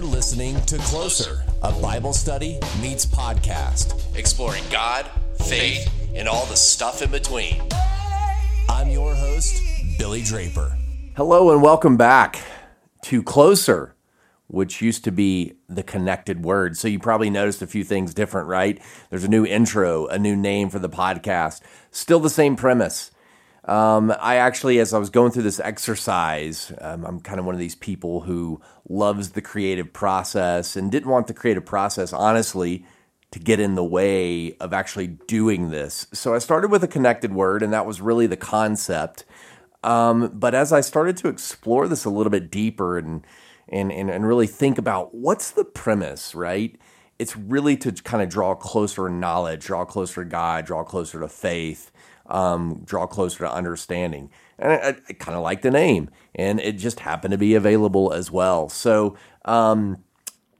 You're listening to Closer, a Bible study meets podcast, exploring God, faith, and all the stuff in between. I'm your host, Billy Draper. Hello and welcome back to Closer, which used to be the connected word. So you probably noticed a few things different, right? There's a new intro, a new name for the podcast, still the same premise. Um, I actually, as I was going through this exercise, um, I'm kind of one of these people who loves the creative process and didn't want the creative process, honestly, to get in the way of actually doing this. So I started with a connected word, and that was really the concept. Um, but as I started to explore this a little bit deeper and, and, and, and really think about what's the premise, right? It's really to kind of draw closer knowledge, draw closer to God, draw closer to faith um, draw closer to understanding. And I, I kind of like the name, and it just happened to be available as well. So um,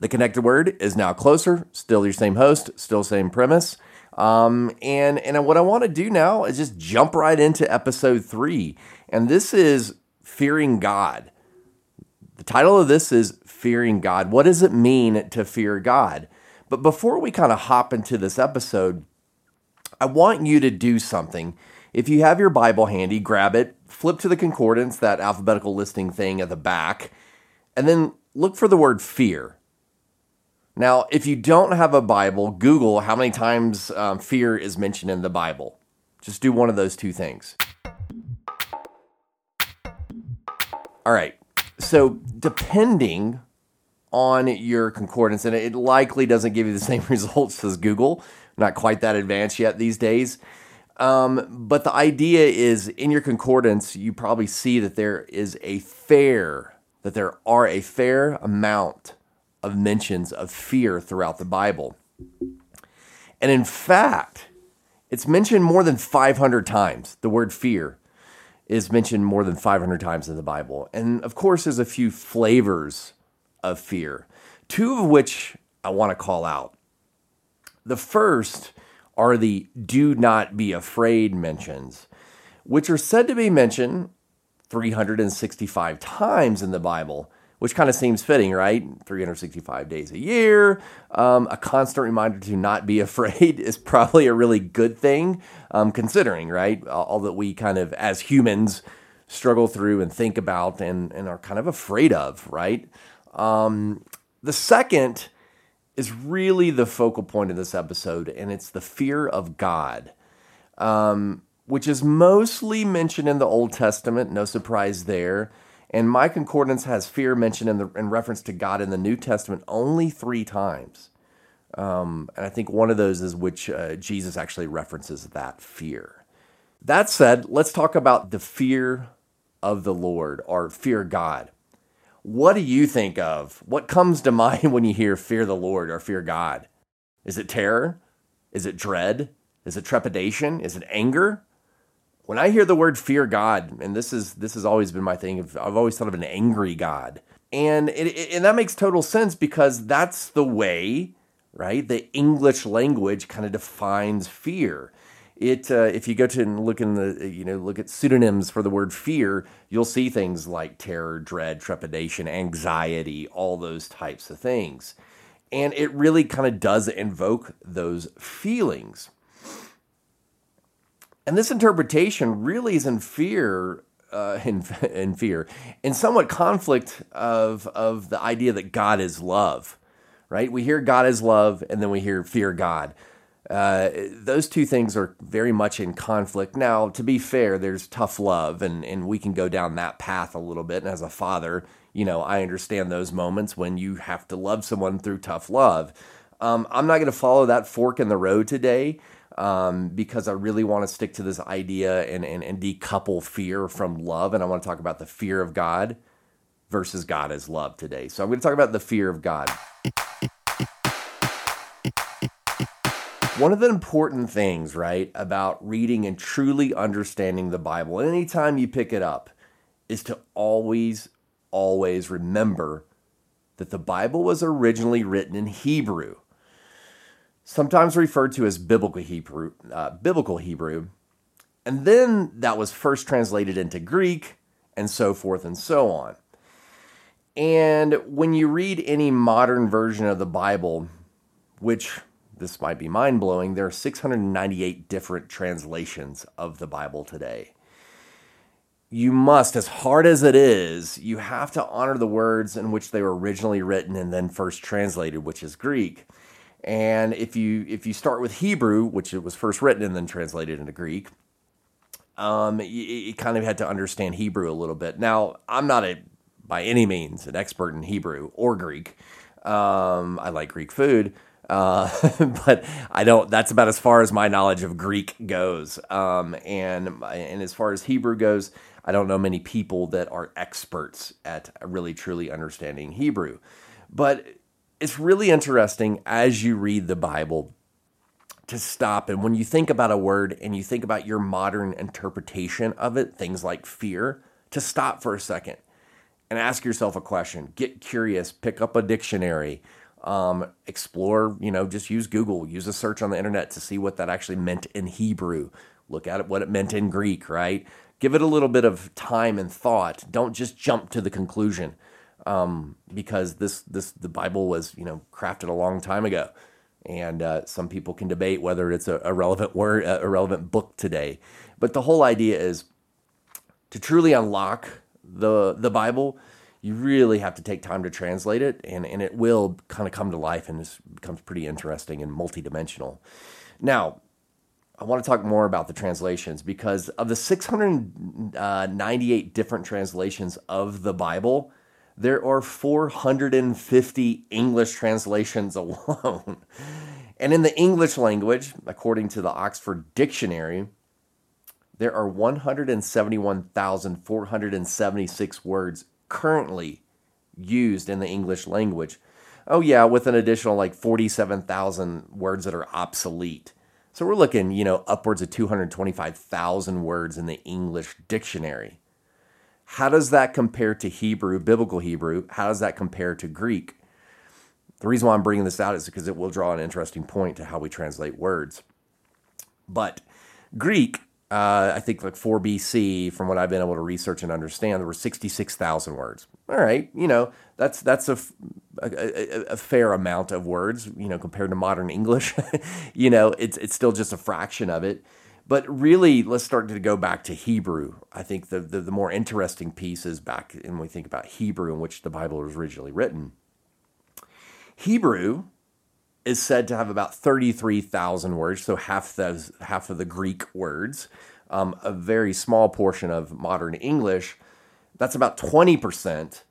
the connected word is now closer, still your same host, still same premise. Um, and and what I want to do now is just jump right into episode three, and this is fearing God. The title of this is fearing God. What does it mean to fear God? But before we kind of hop into this episode, I want you to do something. If you have your Bible handy, grab it, flip to the concordance, that alphabetical listing thing at the back, and then look for the word fear. Now, if you don't have a Bible, Google how many times um, fear is mentioned in the Bible. Just do one of those two things. All right. So, depending on your concordance, and it likely doesn't give you the same results as Google, not quite that advanced yet these days. Um, but the idea is in your concordance, you probably see that there is a fair, that there are a fair amount of mentions of fear throughout the Bible. And in fact, it's mentioned more than 500 times. The word fear is mentioned more than 500 times in the Bible. And of course, there's a few flavors of fear, two of which I want to call out. The first are the do not be afraid mentions, which are said to be mentioned 365 times in the Bible, which kind of seems fitting, right? 365 days a year. Um, a constant reminder to not be afraid is probably a really good thing, um, considering, right? All that we kind of, as humans, struggle through and think about and, and are kind of afraid of, right? Um, the second is really the focal point of this episode, and it's the fear of God, um, which is mostly mentioned in the Old Testament. No surprise there. And my concordance has fear mentioned in, the, in reference to God in the New Testament only three times. Um, and I think one of those is which uh, Jesus actually references that fear. That said, let's talk about the fear of the Lord or fear God. What do you think of? What comes to mind when you hear fear the Lord or fear God? Is it terror? Is it dread? Is it trepidation? Is it anger? When I hear the word fear God, and this is this has always been my thing, I've always thought of an angry God, and it, it, and that makes total sense because that's the way, right? The English language kind of defines fear it uh, if you go to and look in the you know look at pseudonyms for the word fear you'll see things like terror dread trepidation anxiety all those types of things. And it really kind of does invoke those feelings. And this interpretation really is in fear uh, in, in fear in somewhat conflict of of the idea that god is love right? We hear god is love and then we hear fear god uh, those two things are very much in conflict. Now, to be fair, there's tough love, and, and we can go down that path a little bit. And as a father, you know, I understand those moments when you have to love someone through tough love. Um, I'm not going to follow that fork in the road today um, because I really want to stick to this idea and, and, and decouple fear from love. And I want to talk about the fear of God versus God as love today. So I'm going to talk about the fear of God. One of the important things, right, about reading and truly understanding the Bible, anytime you pick it up, is to always, always remember that the Bible was originally written in Hebrew, sometimes referred to as biblical Hebrew, uh, biblical Hebrew, and then that was first translated into Greek, and so forth and so on. And when you read any modern version of the Bible, which this might be mind blowing, there are 698 different translations of the Bible today. You must, as hard as it is, you have to honor the words in which they were originally written and then first translated, which is Greek. And if you if you start with Hebrew, which it was first written and then translated into Greek, um, you, you kind of had to understand Hebrew a little bit. Now, I'm not a by any means an expert in Hebrew or Greek. Um, I like Greek food, uh, but I don't. That's about as far as my knowledge of Greek goes. Um, and and as far as Hebrew goes, I don't know many people that are experts at really truly understanding Hebrew. But it's really interesting as you read the Bible to stop and when you think about a word and you think about your modern interpretation of it, things like fear, to stop for a second and ask yourself a question. Get curious, pick up a dictionary, um, explore, you know, just use Google, use a search on the internet to see what that actually meant in Hebrew. Look at it, what it meant in Greek, right? Give it a little bit of time and thought. Don't just jump to the conclusion um, because this this the Bible was you know crafted a long time ago, and uh, some people can debate whether it's a, a relevant word, a relevant book today. But the whole idea is to truly unlock the the Bible. You really have to take time to translate it, and, and it will kind of come to life and this becomes pretty interesting and multidimensional. Now, I want to talk more about the translations because of the 698 uh, different translations of the Bible, there are 450 English translations alone. and in the English language, according to the Oxford Dictionary, there are 171,476 words currently used in the English language. Oh, yeah, with an additional like 47,000 words that are obsolete. So we're looking, you know, upwards of 225,000 words in the English dictionary. How does that compare to Hebrew, biblical Hebrew? How does that compare to Greek? The reason why I'm bringing this out is because it will draw an interesting point to how we translate words. But Greek, uh, I think like 4 BC, from what I've been able to research and understand, there were 66,000 words. All right, you know, that's that's a, a, a, fair amount of words, you know, compared to modern English. you know, it's it's still just a fraction of it. But really, let's start to go back to Hebrew. I think the, the, the more interesting piece is back when we think about Hebrew, in which the Bible was originally written. Hebrew is said to have about 33,000 words, so half, those, half of the Greek words, um, a very small portion of modern English. That's about 20%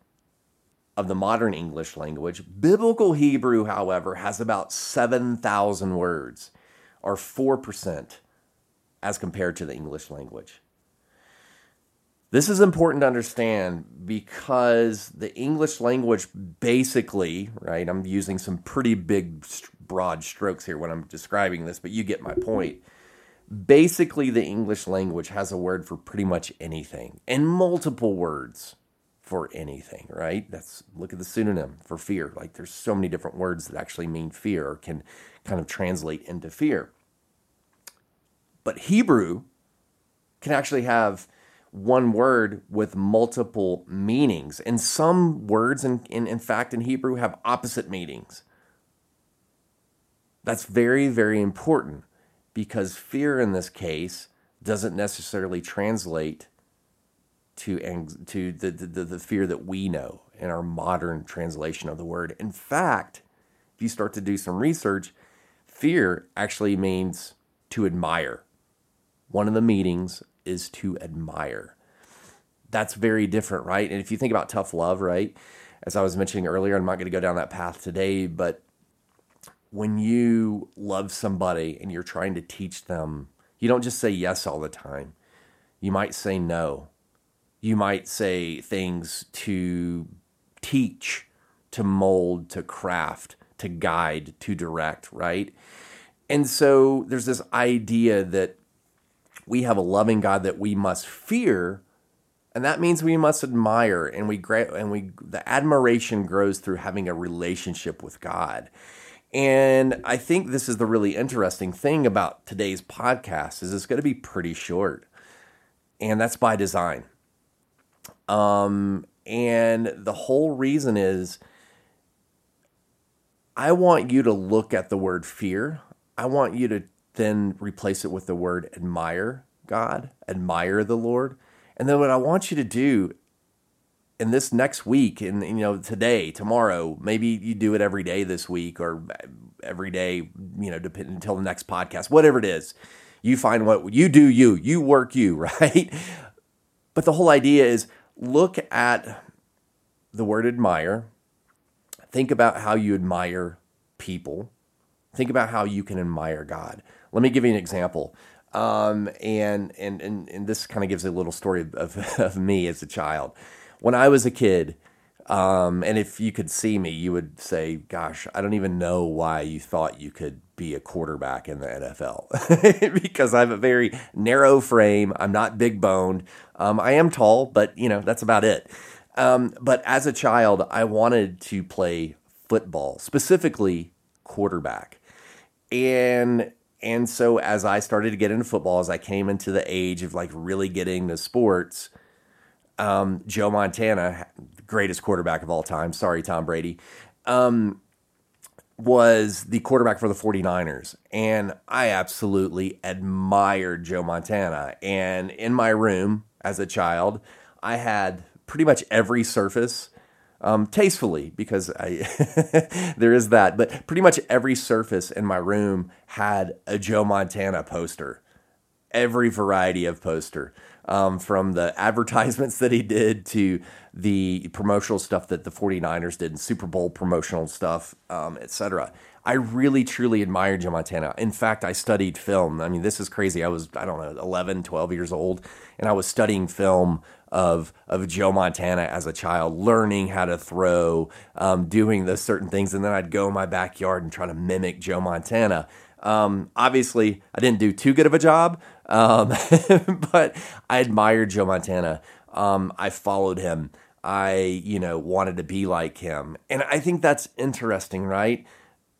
of the modern English language. Biblical Hebrew, however, has about 7,000 words, or 4% as compared to the English language. This is important to understand because the English language basically, right? I'm using some pretty big, broad strokes here when I'm describing this, but you get my point. Basically, the English language has a word for pretty much anything and multiple words for anything, right? That's look at the synonym for fear. Like there's so many different words that actually mean fear or can kind of translate into fear. But Hebrew can actually have one word with multiple meanings. And some words, in, in, in fact, in Hebrew have opposite meanings. That's very, very important because fear in this case doesn't necessarily translate to, to the, the, the fear that we know in our modern translation of the word. In fact, if you start to do some research, fear actually means to admire one of the meetings is to admire. That's very different, right? And if you think about tough love, right? As I was mentioning earlier, I'm not going to go down that path today, but when you love somebody and you're trying to teach them, you don't just say yes all the time. You might say no. You might say things to teach, to mold, to craft, to guide, to direct, right? And so there's this idea that we have a loving God that we must fear, and that means we must admire, and we and we the admiration grows through having a relationship with God. And I think this is the really interesting thing about today's podcast is it's going to be pretty short, and that's by design. Um, And the whole reason is I want you to look at the word fear. I want you to then replace it with the word admire God, admire the Lord. And then what I want you to do in this next week, and you know, today, tomorrow, maybe you do it every day this week or every day, you know, depending until the next podcast, whatever it is. You find what you do, you, you work you, right? But the whole idea is look at the word admire, think about how you admire people, think about how you can admire God. Let me give you an example. Um, and, and, and, and this kind of gives a little story of, of me as a child. When I was a kid, um, and if you could see me, you would say, Gosh, I don't even know why you thought you could be a quarterback in the NFL because I have a very narrow frame. I'm not big boned. Um, I am tall, but you know, that's about it. Um, but as a child, I wanted to play football, specifically quarterback. And and so as I started to get into football, as I came into the age of like really getting to sports, um, Joe Montana, greatest quarterback of all time, sorry, Tom Brady, um, was the quarterback for the 49ers. And I absolutely admired Joe Montana. And in my room as a child, I had pretty much every surface um, tastefully because I there is that. But pretty much every surface in my room had a Joe Montana poster, every variety of poster, um, from the advertisements that he did to the promotional stuff that the 49ers did and Super Bowl promotional stuff, um, etc. I really truly admire Joe Montana. In fact, I studied film. I mean, this is crazy. I was, I don't know, 11, 12 years old, and I was studying film of of Joe Montana as a child, learning how to throw, um, doing those certain things, and then I'd go in my backyard and try to mimic Joe Montana. Um, obviously, I didn't do too good of a job, um, but I admired Joe Montana. Um, I followed him. I, you know, wanted to be like him, and I think that's interesting, right?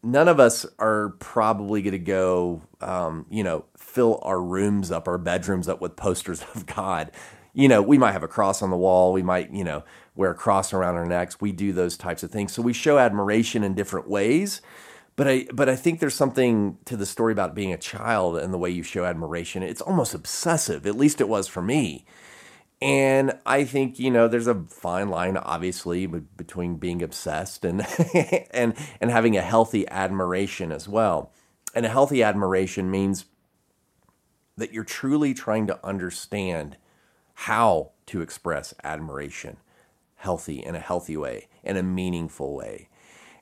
None of us are probably going to go, um, you know, fill our rooms up, our bedrooms up with posters of God you know, we might have a cross on the wall. We might, you know, wear a cross around our necks. We do those types of things. So we show admiration in different ways. But I, but I think there's something to the story about being a child and the way you show admiration. It's almost obsessive. At least it was for me. And I think you know there's a fine line, obviously, between being obsessed and and and having a healthy admiration as well. And a healthy admiration means that you're truly trying to understand how to express admiration healthy in a healthy way, in a meaningful way.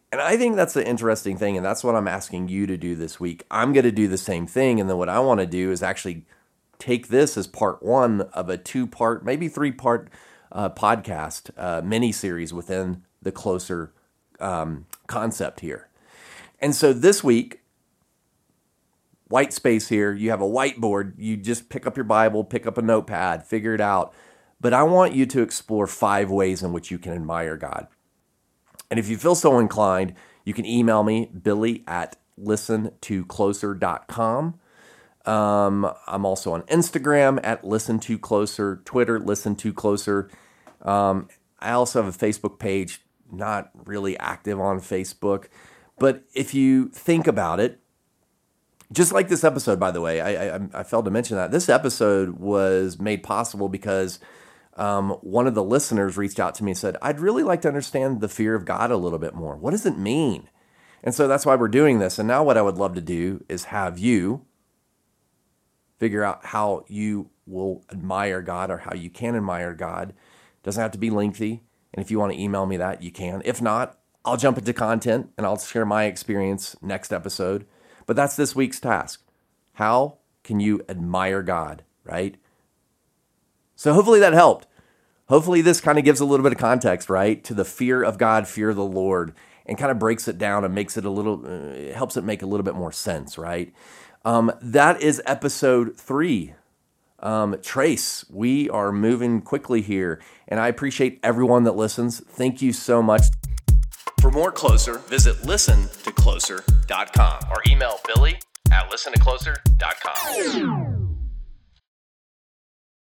And I think that's the interesting thing. And that's what I'm asking you to do this week. I'm going to do the same thing. And then what I want to do is actually take this as part one of a two part, maybe three part uh, podcast uh, mini series within the closer um, concept here. And so this week, white space here. You have a whiteboard. You just pick up your Bible, pick up a notepad, figure it out. But I want you to explore five ways in which you can admire God. And if you feel so inclined, you can email me, billy at listentocloser.com. Um, I'm also on Instagram at listen to closer, Twitter, listen to closer. Um, I also have a Facebook page, not really active on Facebook. But if you think about it, just like this episode, by the way, I, I, I failed to mention that this episode was made possible because um, one of the listeners reached out to me and said, "I'd really like to understand the fear of God a little bit more. What does it mean?" And so that's why we're doing this. And now, what I would love to do is have you figure out how you will admire God or how you can admire God. It doesn't have to be lengthy. And if you want to email me that, you can. If not, I'll jump into content and I'll share my experience next episode. But that's this week's task. How can you admire God, right? So hopefully that helped. Hopefully this kind of gives a little bit of context, right, to the fear of God, fear of the Lord, and kind of breaks it down and makes it a little, uh, helps it make a little bit more sense, right? Um, that is episode three. Um, Trace, we are moving quickly here, and I appreciate everyone that listens. Thank you so much. For more Closer, visit listentocloser.com or email billy at listentocloser.com.